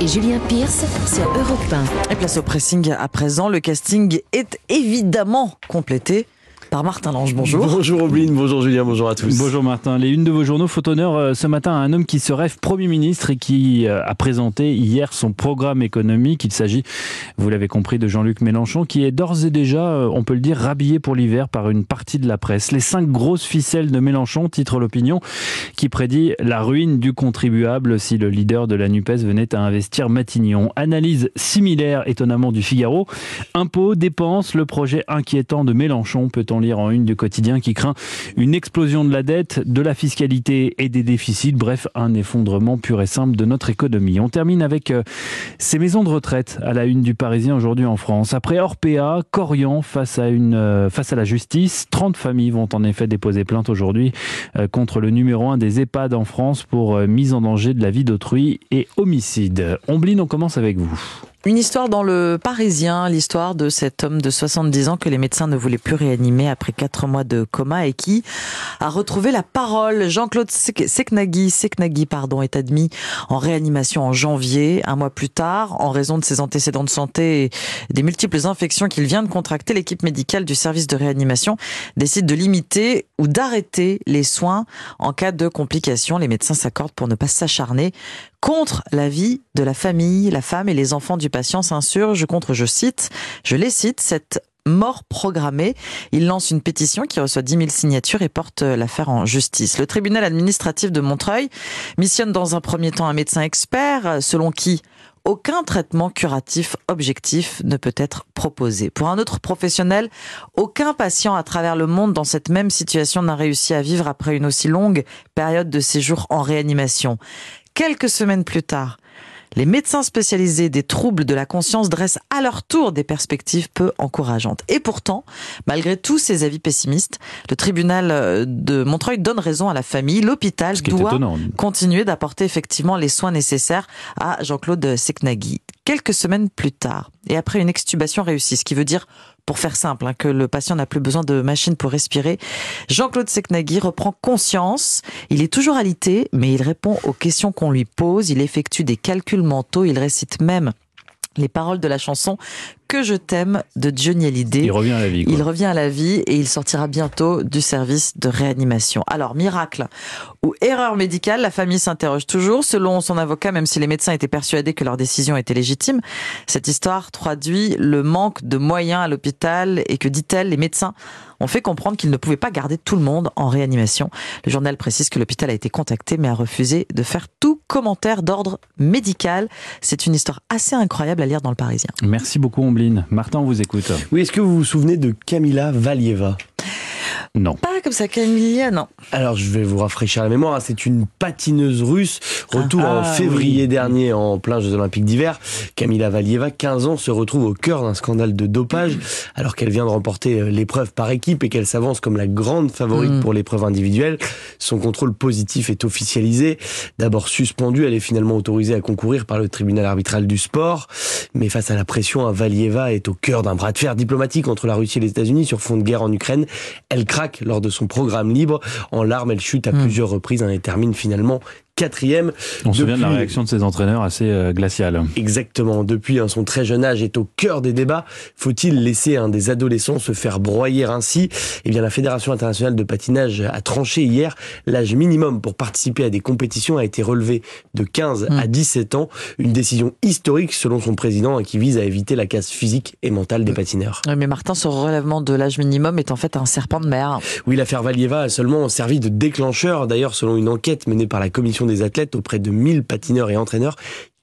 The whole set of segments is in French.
Et Julien Pierce sur Europe 1. Et place au pressing à présent. Le casting est évidemment complété par Martin Lange. Bonjour. Bonjour Oblin, bonjour Julien, bonjour à tous. Bonjour Martin. Les unes de vos journaux font honneur euh, ce matin à un homme qui se rêve Premier ministre et qui euh, a présenté hier son programme économique. Il s'agit, vous l'avez compris, de Jean-Luc Mélenchon qui est d'ores et déjà, euh, on peut le dire, rhabillé pour l'hiver par une partie de la presse. Les cinq grosses ficelles de Mélenchon, titre l'opinion, qui prédit la ruine du contribuable si le leader de la NUPES venait à investir Matignon. Analyse similaire étonnamment du Figaro. Impôts, dépenses, le projet inquiétant de Mélenchon peut-on lire en une du quotidien qui craint une explosion de la dette, de la fiscalité et des déficits, bref, un effondrement pur et simple de notre économie. On termine avec euh, ces maisons de retraite à la une du Parisien aujourd'hui en France. Après Orpea, Corian face à, euh, la justice, 30 familles vont en effet déposer plainte aujourd'hui euh, contre le numéro 1 des EHPAD en France pour mise en danger de la vie d'autrui et homicide. Ombline, on commence avec vous. Une histoire dans le Parisien, l'histoire de cet homme de 70 ans que les médecins ne voulaient plus réanimer après quatre mois de coma et qui a retrouvé la parole. Jean-Claude Seknagui, Seknagui pardon, est admis en réanimation en janvier. Un mois plus tard, en raison de ses antécédents de santé et des multiples infections qu'il vient de contracter, l'équipe médicale du service de réanimation décide de limiter ou d'arrêter les soins en cas de complications. Les médecins s'accordent pour ne pas s'acharner contre la vie de la famille, la femme et les enfants du patient s'insurgent contre, je cite, je les cite, cette mort programmée. Il lance une pétition qui reçoit 10 000 signatures et porte l'affaire en justice. Le tribunal administratif de Montreuil missionne dans un premier temps un médecin expert selon qui aucun traitement curatif objectif ne peut être proposé. Pour un autre professionnel, aucun patient à travers le monde dans cette même situation n'a réussi à vivre après une aussi longue période de séjour en réanimation. Quelques semaines plus tard, les médecins spécialisés des troubles de la conscience dressent à leur tour des perspectives peu encourageantes. Et pourtant, malgré tous ces avis pessimistes, le tribunal euh, de Montreuil donne raison à la famille. L'hôpital doit continuer d'apporter effectivement les soins nécessaires à Jean-Claude Seknagui. Quelques semaines plus tard, et après une extubation réussie, ce qui veut dire pour faire simple, hein, que le patient n'a plus besoin de machine pour respirer. Jean-Claude Seknagui reprend conscience. Il est toujours alité, mais il répond aux questions qu'on lui pose. Il effectue des calculs mentaux. Il récite même les paroles de la chanson que je t'aime de Johnny Hallyday. Il revient à la vie. Il revient à la vie et il sortira bientôt du service de réanimation. Alors, miracle ou erreur médicale, la famille s'interroge toujours. Selon son avocat, même si les médecins étaient persuadés que leur décision était légitime, cette histoire traduit le manque de moyens à l'hôpital et que, dit-elle, les médecins ont fait comprendre qu'ils ne pouvaient pas garder tout le monde en réanimation. Le journal précise que l'hôpital a été contacté mais a refusé de faire tout commentaire d'ordre médical. C'est une histoire assez incroyable à lire dans le Parisien. Merci beaucoup, Martin, vous écoute. Oui, est-ce que vous vous souvenez de Camila Valieva? Non. Pas comme ça, Camilla, non. Alors, je vais vous rafraîchir la mémoire. Hein. C'est une patineuse russe. Retour en ah, février dernier en plein Jeux Olympiques d'hiver. Camila Valieva, 15 ans, se retrouve au cœur d'un scandale de dopage alors qu'elle vient de remporter euh, l'épreuve par équipe et qu'elle s'avance comme la grande favorite mm. pour l'épreuve individuelle. Son contrôle positif est officialisé. D'abord suspendue, elle est finalement autorisée à concourir par le tribunal arbitral du sport. Mais face à la pression, Valieva est au cœur d'un bras de fer diplomatique entre la Russie et les États-Unis sur fond de guerre en Ukraine. Elle craque lors de son programme libre. En larmes, elle chute à hmm. plusieurs reprises et termine finalement quatrième. On se souvient de la réaction de ses entraîneurs assez euh, glaciale. Exactement. Depuis hein, son très jeune âge est au cœur des débats. Faut-il laisser un des adolescents se faire broyer ainsi? Eh bien, la Fédération internationale de patinage a tranché hier. L'âge minimum pour participer à des compétitions a été relevé de 15 à 17 hmm. ans. Une décision historique selon son président qui vise à éviter la casse physique et mentale des patineurs. mais Martin, ce relèvement de l'âge minimum est en fait un serpent de mer. Oui, l'affaire Valieva a seulement servi de déclencheur. D'ailleurs, selon une enquête menée par la commission des athlètes auprès de 1000 patineurs et entraîneurs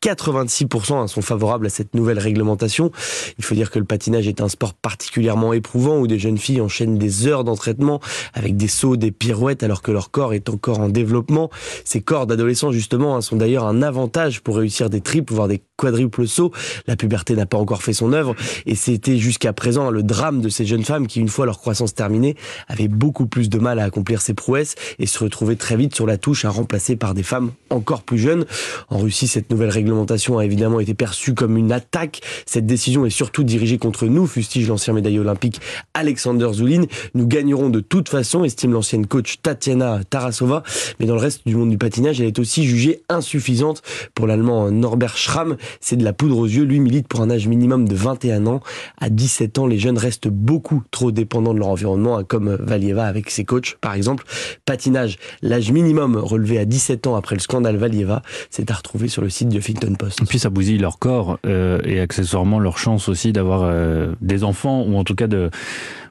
86% sont favorables à cette nouvelle réglementation. Il faut dire que le patinage est un sport particulièrement éprouvant où des jeunes filles enchaînent des heures d'entraînement avec des sauts, des pirouettes alors que leur corps est encore en développement. Ces corps d'adolescents justement hein, sont d'ailleurs un avantage pour réussir des triples voire des quadruples sauts. La puberté n'a pas encore fait son œuvre et c'était jusqu'à présent le drame de ces jeunes femmes qui une fois leur croissance terminée avaient beaucoup plus de mal à accomplir ces prouesses et se retrouvaient très vite sur la touche à remplacer par des femmes encore plus jeunes. En Russie, cette nouvelle réglementation a évidemment été perçue comme une attaque. Cette décision est surtout dirigée contre nous, fustige l'ancien médaillé olympique Alexander Zoulin. Nous gagnerons de toute façon, estime l'ancienne coach Tatiana Tarasova. Mais dans le reste du monde du patinage, elle est aussi jugée insuffisante pour l'allemand Norbert Schramm. C'est de la poudre aux yeux. Lui milite pour un âge minimum de 21 ans. À 17 ans, les jeunes restent beaucoup trop dépendants de leur environnement, hein, comme Valieva avec ses coachs, par exemple. Patinage, l'âge minimum relevé à 17 ans après le scandale Valieva, c'est à retrouver sur le site du Et puis ça bousille leur corps euh, et accessoirement leur chance aussi d'avoir euh, des enfants ou en tout cas de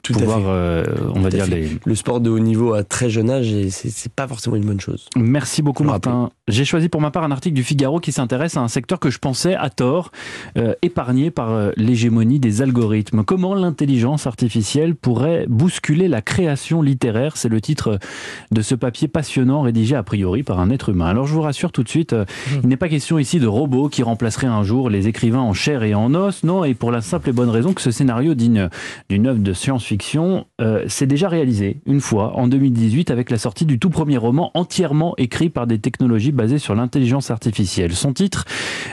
Tout pouvoir, euh, on va Tout dire, les, Le sport de haut niveau à très jeune âge, et c'est pas forcément une bonne chose. Merci beaucoup Martin. J'ai choisi pour ma part un article du Figaro qui s'intéresse à un secteur que je pensais à tort euh, épargné par euh, l'hégémonie des algorithmes. Comment l'intelligence artificielle pourrait bousculer la création littéraire? C'est le titre de ce papier passionnant rédigé a priori par un être humain. Alors je vous rassure tout de suite, euh, il n'est pas question ici de robots qui remplaceraient un jour les écrivains en chair et en os, non, et pour la simple et bonne raison que ce scénario digne d'une œuvre de science-fiction euh, s'est déjà réalisé une fois en 2018 avec la sortie du tout premier roman entièrement écrit par des technologies basées sur l'intelligence artificielle. Son titre,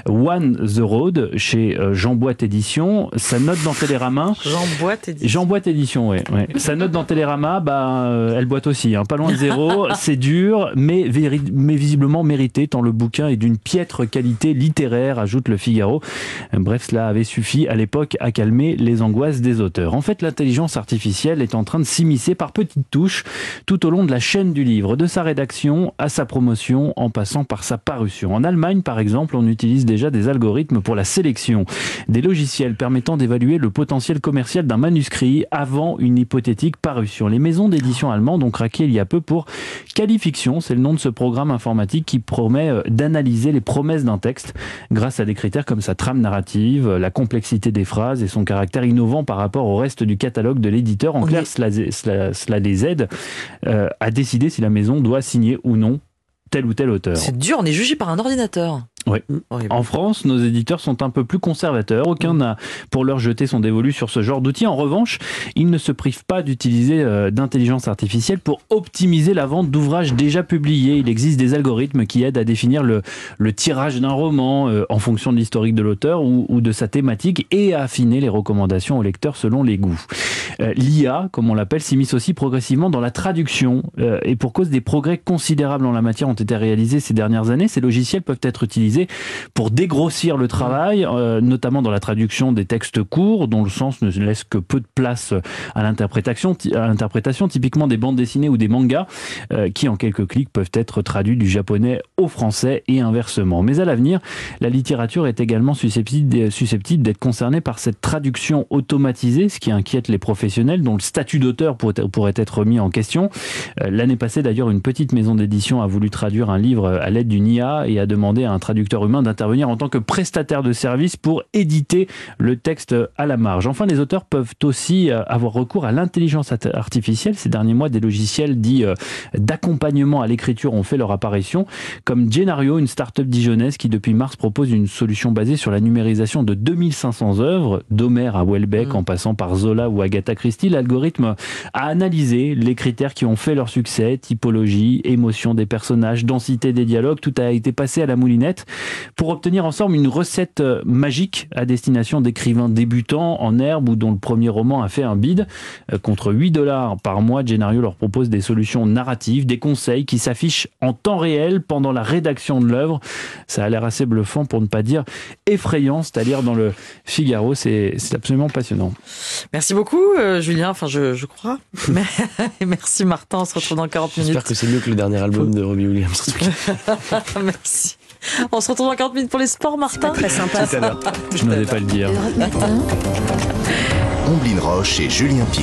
One the Road, chez euh, Jean Boîte Édition, sa note dans Télérama. Jean Jean édition, ouais. Sa note dans Télérama, bah, euh, elle boite aussi, hein, pas loin de zéro. C'est dur, mais, mais visiblement mérité, tant le bouquin est d'une piètre qualité littéraire, ajoute le Figaro. Bref, cela avait suffi à l'époque à calmer les angoisses des auteurs. En fait, l'intelligence artificielle est en train de s'immiscer par petites touches tout au long de la chaîne du livre, de sa rédaction à sa promotion, en passant par sa parution. En Allemagne, par exemple, on utilise déjà des algorithmes pour la sélection, des logiciels permettant d'évaluer le potentiel commercial d'un manuscrit avant une hypothétique parution. Les maisons d'édition allemandes ont craqué il y a peu pour Qualifiction, c'est le nom de ce programme informatique qui promet euh, d'analyser les promesses d'un texte grâce à des critères comme sa trame narrative, la complexité des phrases et son caractère innovant par rapport au reste du catalogue de l'éditeur. En On clair, est- cela, cela- cela les aide euh, à décider si la maison doit signer ou non tel ou tel auteur. C'est dur, on est jugé par un ordinateur. Oui. Horrible. En France, nos éditeurs sont un peu plus conservateurs. Aucun n'a pour leur jeté son dévolu sur ce genre d'outils. En revanche, ils ne se privent pas d'utiliser euh, d'intelligence artificielle pour optimiser la vente d'ouvrages déjà publiés. Il existe des algorithmes qui aident à définir le, le tirage d'un roman euh, en fonction de l'historique de l'auteur ou, ou de sa thématique et à affiner les recommandations aux lecteurs selon les goûts. Euh, L'IA, comme on l'appelle, s'immisce aussi progressivement dans la traduction. Euh, et pour cause des progrès considérables en la matière ont été réalisés ces dernières années, ces logiciels peuvent être utilisés pour dégrossir le travail, euh, notamment dans la traduction des textes courts, dont le sens ne laisse que peu de place à l'interprétation, à l'interprétation typiquement des bandes dessinées ou des mangas, euh, qui en quelques clics peuvent être traduits du japonais au français et inversement. Mais à l'avenir, la littérature est également susceptible susceptible d'être concernée par cette traduction automatisée, ce qui inquiète les professionnels, dont le statut d'auteur pourrait être mis en question. Euh, L'année passée, d'ailleurs, une petite maison d'édition a voulu traduire un livre à l'aide d'une IA et a demandé à un traducteur humain d'intervenir en tant que prestataire de service pour éditer le texte à la marge. Enfin, les auteurs peuvent aussi euh, avoir recours à l'intelligence art- artificielle. Ces derniers mois, des logiciels dits euh, d'accompagnement à l'écriture ont fait leur apparition, comme Genario, une start-up dijonnaise qui depuis mars propose une solution basée sur la numérisation de 2500 œuvres, d'Homère à Welbeck Mm. en passant par Zola ou Agatha Christie. L'algorithme a analysé les critères qui ont fait leur succès, typologie, émotion des personnages, densité des dialogues, tout a été passé à la moulinette pour obtenir ensemble une recette euh, magique à destination d'écrivains débutants en herbe ou dont le premier roman a fait un bid. Euh, Contre 8 dollars par mois, Genario leur propose des solutions narratives, des conseils qui s'affichent en temps réel pendant la rédaction de l'œuvre. Ça a l'air assez bluffant pour ne pas dire effrayant, c'est-à-dire dans le Figaro, c'est absolument passionnant. Merci beaucoup, euh, Julien. Enfin, je, je crois. Merci, Martin. On se retrouve dans 40 J'espère minutes. que c'est mieux que le dernier album de Robbie Williams. en tout cas. merci. On se retrouve dans 40 minutes pour les sports, Martin. Très sympa. Tout à l'heure. Je n'osais pas le dire. Omblin Roche et Julien Pied.